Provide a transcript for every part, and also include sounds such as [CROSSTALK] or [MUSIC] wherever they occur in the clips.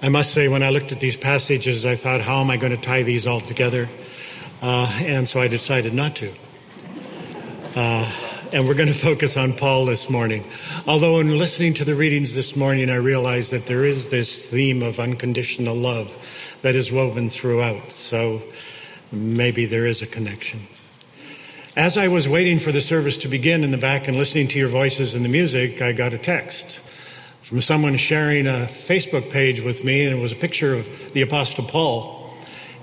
I must say, when I looked at these passages, I thought, how am I going to tie these all together? Uh, and so I decided not to. Uh, and we're going [LAUGHS] to focus on Paul this morning. Although, in listening to the readings this morning, I realized that there is this theme of unconditional love that is woven throughout. So maybe there is a connection. As I was waiting for the service to begin in the back and listening to your voices and the music, I got a text from someone sharing a Facebook page with me, and it was a picture of the Apostle Paul.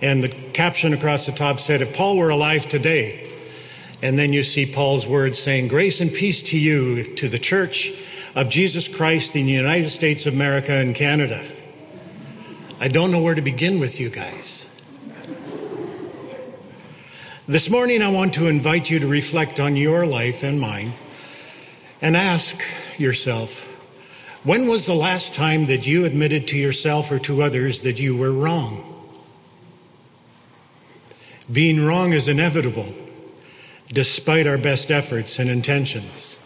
And the caption across the top said, If Paul were alive today, and then you see Paul's words saying, Grace and peace to you, to the church of Jesus Christ in the United States of America and Canada. I don't know where to begin with you guys. This morning, I want to invite you to reflect on your life and mine and ask yourself, when was the last time that you admitted to yourself or to others that you were wrong? Being wrong is inevitable, despite our best efforts and intentions.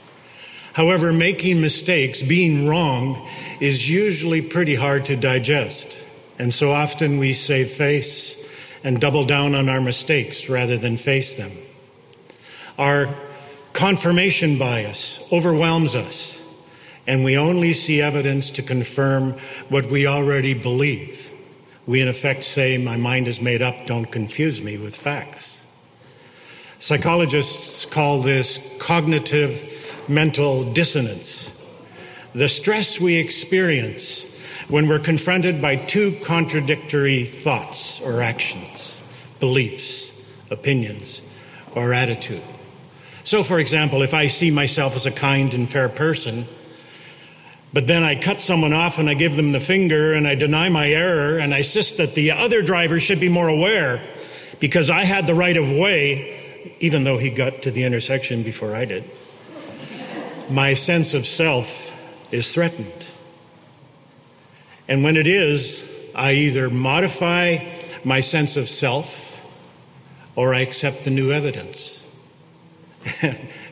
However, making mistakes, being wrong, is usually pretty hard to digest. And so often we save face and double down on our mistakes rather than face them. Our confirmation bias overwhelms us and we only see evidence to confirm what we already believe. We, in effect, say, My mind is made up, don't confuse me with facts. Psychologists call this cognitive mental dissonance. The stress we experience when we're confronted by two contradictory thoughts or actions, beliefs, opinions, or attitude. So, for example, if I see myself as a kind and fair person, but then I cut someone off and I give them the finger and I deny my error and I insist that the other driver should be more aware because I had the right of way, even though he got to the intersection before I did. My sense of self is threatened. And when it is, I either modify my sense of self or I accept the new evidence. [LAUGHS]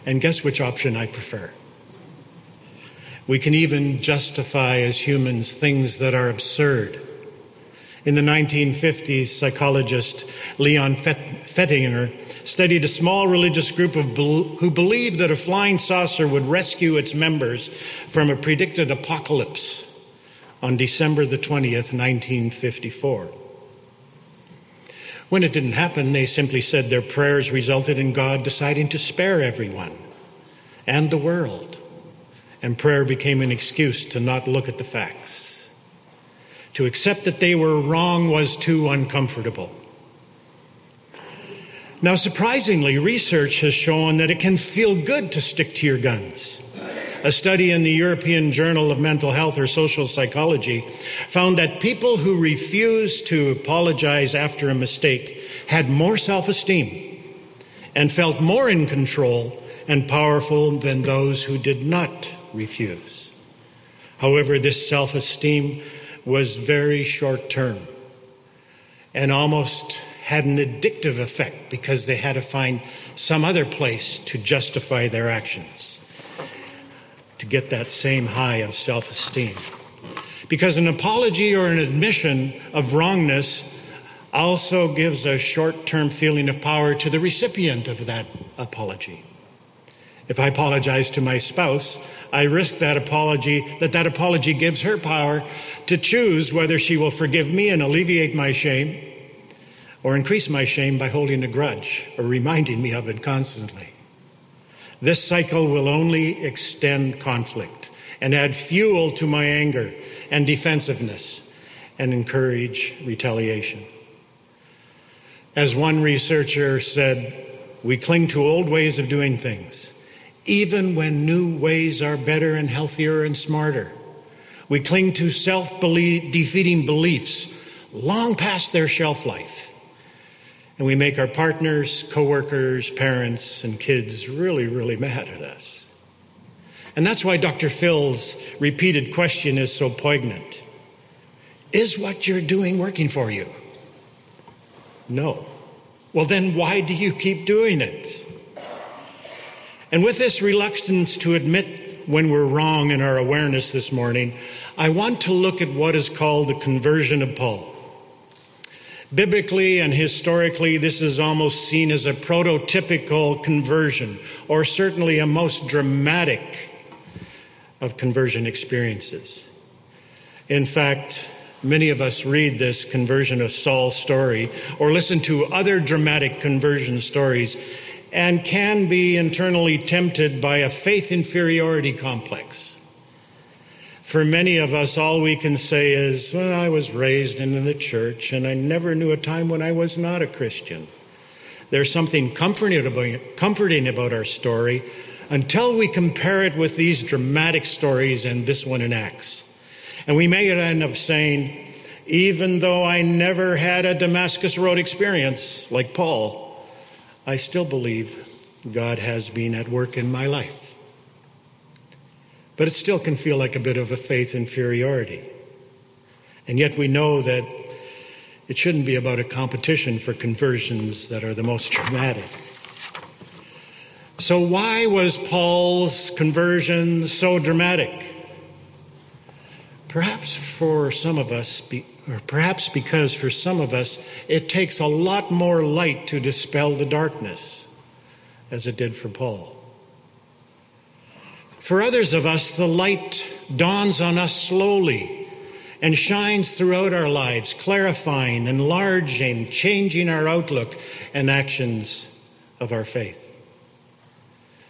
and guess which option I prefer? We can even justify as humans things that are absurd. In the 1950s, psychologist Leon Festinger studied a small religious group of who believed that a flying saucer would rescue its members from a predicted apocalypse on December the 20th, 1954. When it didn't happen, they simply said their prayers resulted in God deciding to spare everyone and the world and prayer became an excuse to not look at the facts. To accept that they were wrong was too uncomfortable. Now, surprisingly, research has shown that it can feel good to stick to your guns. A study in the European Journal of Mental Health or Social Psychology found that people who refused to apologize after a mistake had more self esteem and felt more in control and powerful than those who did not refuse. However, this self esteem was very short term and almost had an addictive effect because they had to find some other place to justify their actions to get that same high of self esteem. Because an apology or an admission of wrongness also gives a short term feeling of power to the recipient of that apology. If I apologize to my spouse, I risk that apology, that that apology gives her power to choose whether she will forgive me and alleviate my shame or increase my shame by holding a grudge or reminding me of it constantly. This cycle will only extend conflict and add fuel to my anger and defensiveness and encourage retaliation. As one researcher said, we cling to old ways of doing things even when new ways are better and healthier and smarter. We cling to self defeating beliefs long past their shelf life. And we make our partners, coworkers, parents, and kids really, really mad at us. And that's why Dr. Phil's repeated question is so poignant Is what you're doing working for you? No. Well, then why do you keep doing it? And with this reluctance to admit when we're wrong in our awareness this morning, I want to look at what is called the conversion of Paul. Biblically and historically, this is almost seen as a prototypical conversion, or certainly a most dramatic of conversion experiences. In fact, many of us read this conversion of Saul's story or listen to other dramatic conversion stories and can be internally tempted by a faith inferiority complex. For many of us, all we can say is, Well, I was raised in the church and I never knew a time when I was not a Christian. There's something comforting about, comforting about our story until we compare it with these dramatic stories and this one in Acts. And we may end up saying, even though I never had a Damascus Road experience like Paul, I still believe God has been at work in my life. But it still can feel like a bit of a faith inferiority. And yet we know that it shouldn't be about a competition for conversions that are the most [LAUGHS] dramatic. So, why was Paul's conversion so dramatic? Perhaps for some of us, or perhaps because for some of us, it takes a lot more light to dispel the darkness, as it did for Paul. For others of us, the light dawns on us slowly and shines throughout our lives, clarifying, enlarging, changing our outlook and actions of our faith.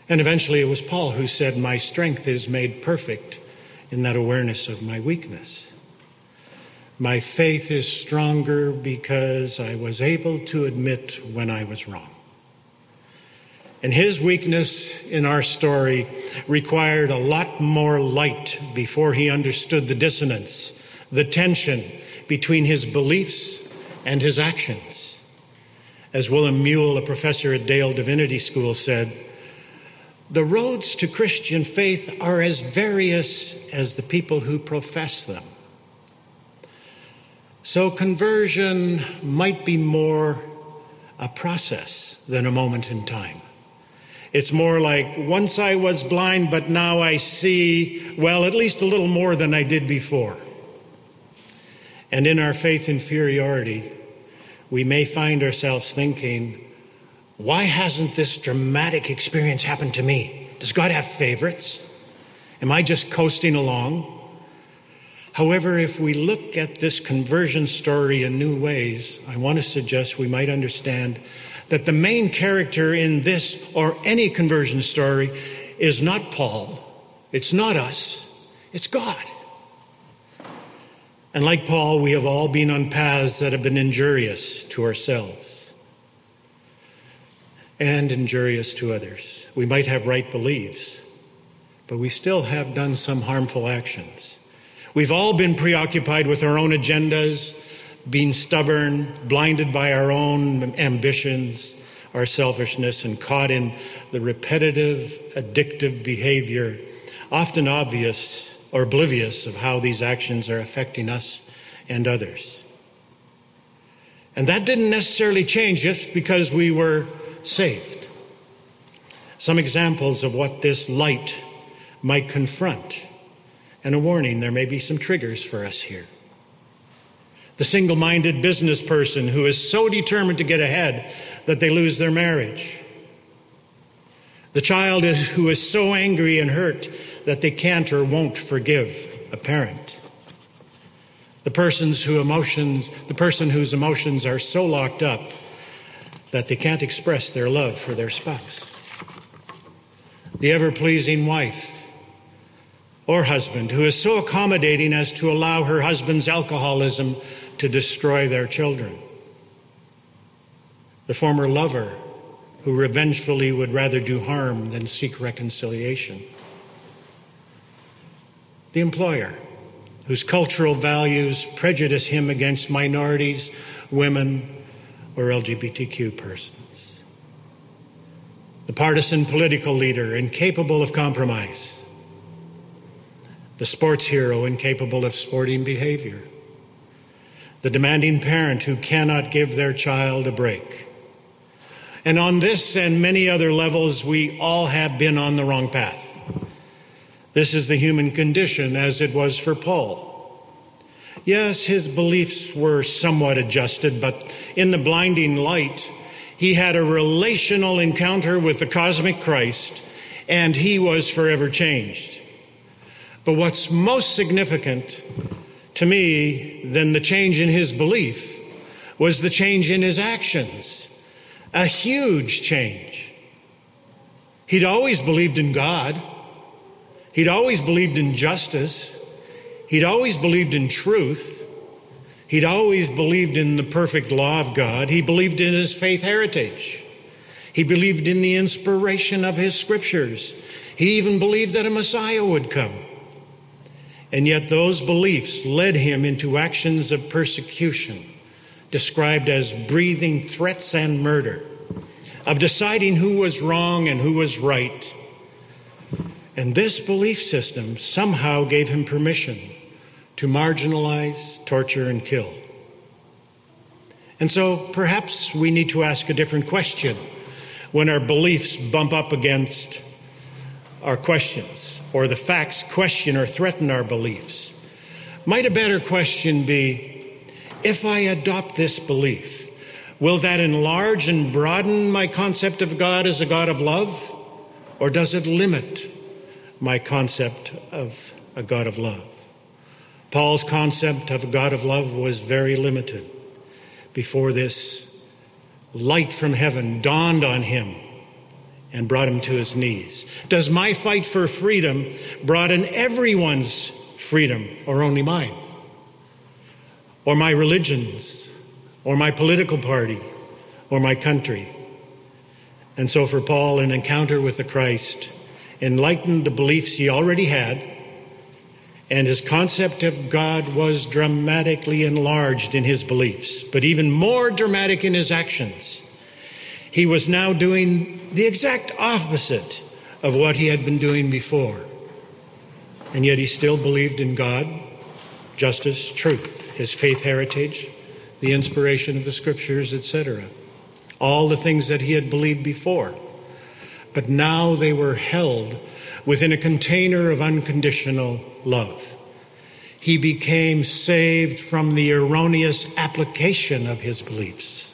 And eventually it was Paul who said, My strength is made perfect in that awareness of my weakness. My faith is stronger because I was able to admit when I was wrong. And his weakness in our story required a lot more light before he understood the dissonance, the tension between his beliefs and his actions. As William Muehl, a professor at Yale Divinity School, said, the roads to Christian faith are as various as the people who profess them. So conversion might be more a process than a moment in time. It's more like once I was blind, but now I see, well, at least a little more than I did before. And in our faith inferiority, we may find ourselves thinking, why hasn't this dramatic experience happened to me? Does God have favorites? Am I just coasting along? However, if we look at this conversion story in new ways, I want to suggest we might understand that the main character in this or any conversion story is not Paul, it's not us, it's God. And like Paul, we have all been on paths that have been injurious to ourselves and injurious to others. We might have right beliefs, but we still have done some harmful actions. We've all been preoccupied with our own agendas, being stubborn, blinded by our own ambitions, our selfishness, and caught in the repetitive, addictive behavior, often obvious or oblivious of how these actions are affecting us and others. And that didn't necessarily change just because we were saved. Some examples of what this light might confront and a warning there may be some triggers for us here. The single minded business person who is so determined to get ahead that they lose their marriage. The child who is so angry and hurt that they can't or won't forgive a parent. The person's who emotions, the person whose emotions are so locked up that they can't express their love for their spouse. The ever pleasing wife or husband who is so accommodating as to allow her husband's alcoholism to destroy their children. The former lover who revengefully would rather do harm than seek reconciliation. The employer whose cultural values prejudice him against minorities, women, or LGBTQ persons. The partisan political leader incapable of compromise the sports hero incapable of sporting behavior, the demanding parent who cannot give their child a break. And on this and many other levels, we all have been on the wrong path. This is the human condition as it was for Paul. Yes, his beliefs were somewhat adjusted, but in the blinding light, he had a relational encounter with the cosmic Christ, and he was forever changed. But what's most significant to me than the change in his belief was the change in his actions. A huge change. He'd always believed in God. He'd always believed in justice. He'd always believed in truth. He'd always believed in the perfect law of God. He believed in his faith heritage. He believed in the inspiration of his scriptures. He even believed that a Messiah would come. And yet, those beliefs led him into actions of persecution, described as breathing threats and murder, of deciding who was wrong and who was right. And this belief system somehow gave him permission to marginalize, torture, and kill. And so perhaps we need to ask a different question when our beliefs bump up against our questions or the facts question or threaten our beliefs. Might a better question be if I adopt this belief, will that enlarge and broaden my concept of God as a God of love? Or does it limit my concept of a God of love? Paul's concept of a God of love was very limited before this light from heaven dawned on him and brought him to his knees. Does my fight for freedom broaden everyone's freedom or only mine? Or my religions? Or my political party? Or my country? And so for Paul, an encounter with the Christ enlightened the beliefs he already had and his concept of God was dramatically enlarged in his beliefs, but even more dramatic in his actions. He was now doing the exact opposite of what he had been doing before. And yet he still believed in God, justice, truth, his faith heritage, the inspiration of the scriptures, etc. All the things that he had believed before. But now they were held within a container of unconditional love. He became saved from the erroneous application of his beliefs.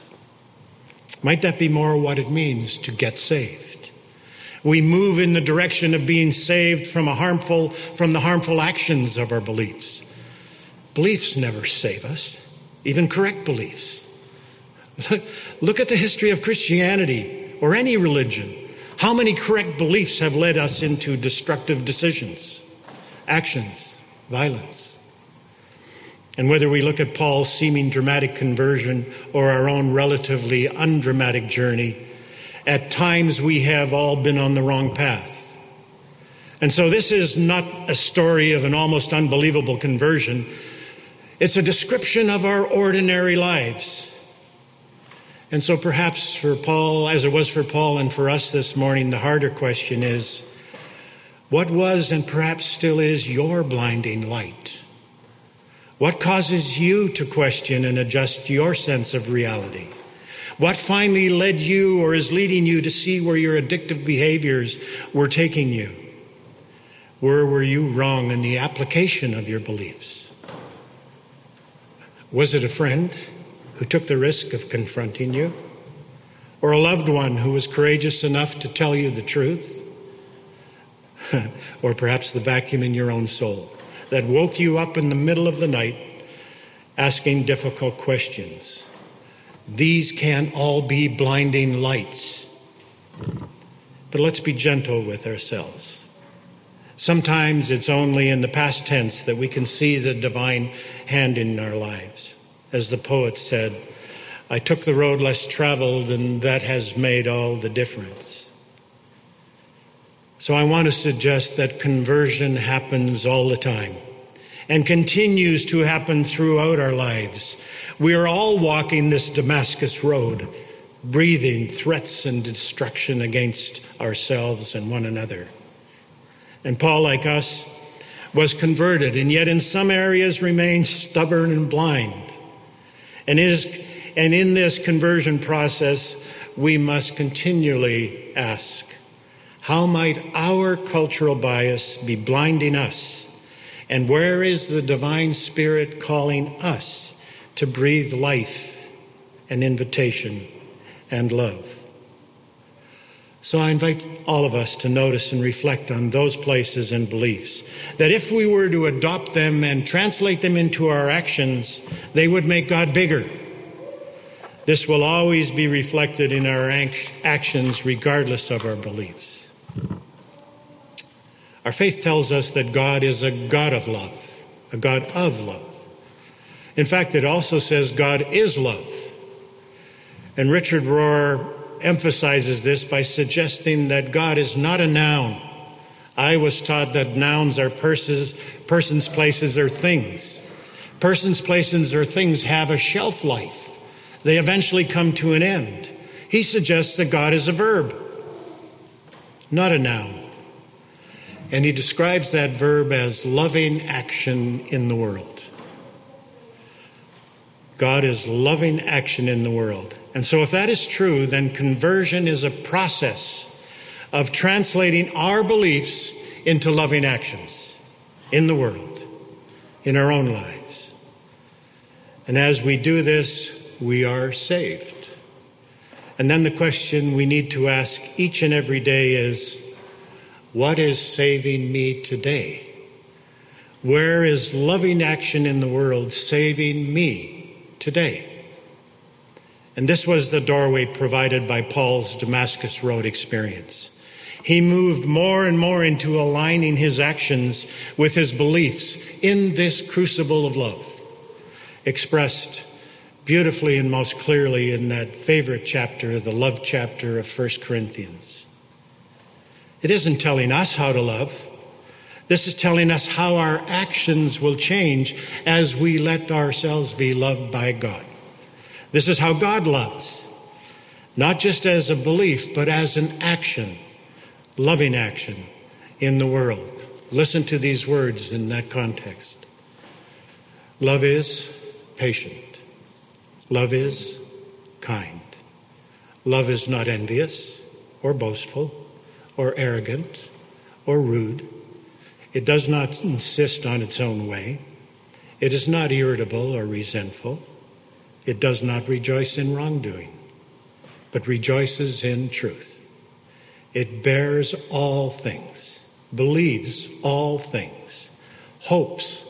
Might that be more what it means to get saved? We move in the direction of being saved from a harmful from the harmful actions of our beliefs. Beliefs never save us, even correct beliefs. [LAUGHS] Look at the history of Christianity or any religion. How many correct beliefs have led us into destructive decisions, actions, violence? And whether we look at Paul's seeming dramatic conversion or our own relatively undramatic journey, at times we have all been on the wrong path. And so this is not a story of an almost unbelievable conversion. It's a description of our ordinary lives. And so perhaps for Paul, as it was for Paul and for us this morning, the harder question is what was and perhaps still is your blinding light? What causes you to question and adjust your sense of reality? What finally led you or is leading you to see where your addictive behaviors were taking you? Where were you wrong in the application of your beliefs? Was it a friend? who took the risk of confronting you, or a loved one who was courageous enough to tell you the truth, [LAUGHS] or perhaps the vacuum in your own soul that woke you up in the middle of the night asking difficult questions. These can all be blinding lights. But let's be gentle with ourselves. Sometimes it's only in the past tense that we can see the divine hand in our lives as the poet said, I took the road less traveled, and that has made all the difference. So I want to suggest that conversion happens all the time and continues to happen throughout our lives. We are all walking this Damascus road, breathing threats and destruction against ourselves and one another. And Paul, like us, was converted and yet in some areas remained stubborn and blind. And, is, and in this conversion process, we must continually ask, How might our cultural bias be blinding us? And where is the divine spirit calling us to breathe life and invitation and love? So I invite all of us to notice and reflect on those places and beliefs. That if we were to adopt them and translate them into our actions, they would make God bigger. This will always be reflected in our actions, regardless of our beliefs. Our faith tells us that God is a God of love, a God of love. In fact, it also says God is love. And Richard Rohr emphasizes this by suggesting that God is not a noun. I was taught that nouns are persons, persons, places, or things. Persons, places, or things have a shelf life. They eventually come to an end. He suggests that God is a verb, not a noun. And he describes that verb as loving action in the world. God is loving action in the world. And so, if that is true, then conversion is a process of translating our beliefs into loving actions in the world, in our own lives. And as we do this, we are saved. And then the question we need to ask each and every day is what is saving me today? Where is loving action in the world saving me today? And this was the doorway provided by Paul's Damascus Road experience. He moved more and more into aligning his actions with his beliefs in this crucible of love, expressed beautifully and most clearly in that favorite chapter, the love chapter of 1 Corinthians. It isn't telling us how to love. This is telling us how our actions will change as we let ourselves be loved by God. This is how God loves, not just as a belief, but as an action, loving action in the world. Listen to these words in that context. Love is patient. Love is kind. Love is not envious or boastful or arrogant or rude. It does not insist on its own way. It is not irritable or resentful. It does not rejoice in wrongdoing, but rejoices in truth. It bears all things, believes all things, hopes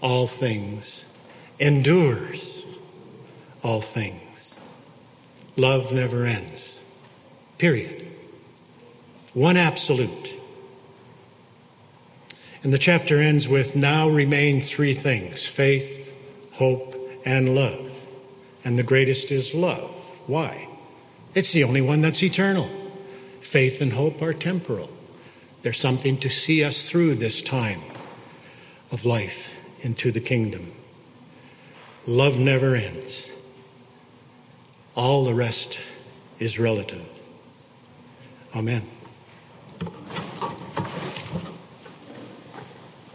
all things, endures all things. Love never ends. Period. One absolute. And the chapter ends with now remain three things faith, hope, and love and the greatest is love. Why? It's the only one that's eternal. Faith and hope are temporal. There's something to see us through this time of life into the kingdom. Love never ends. All the rest is relative. Amen.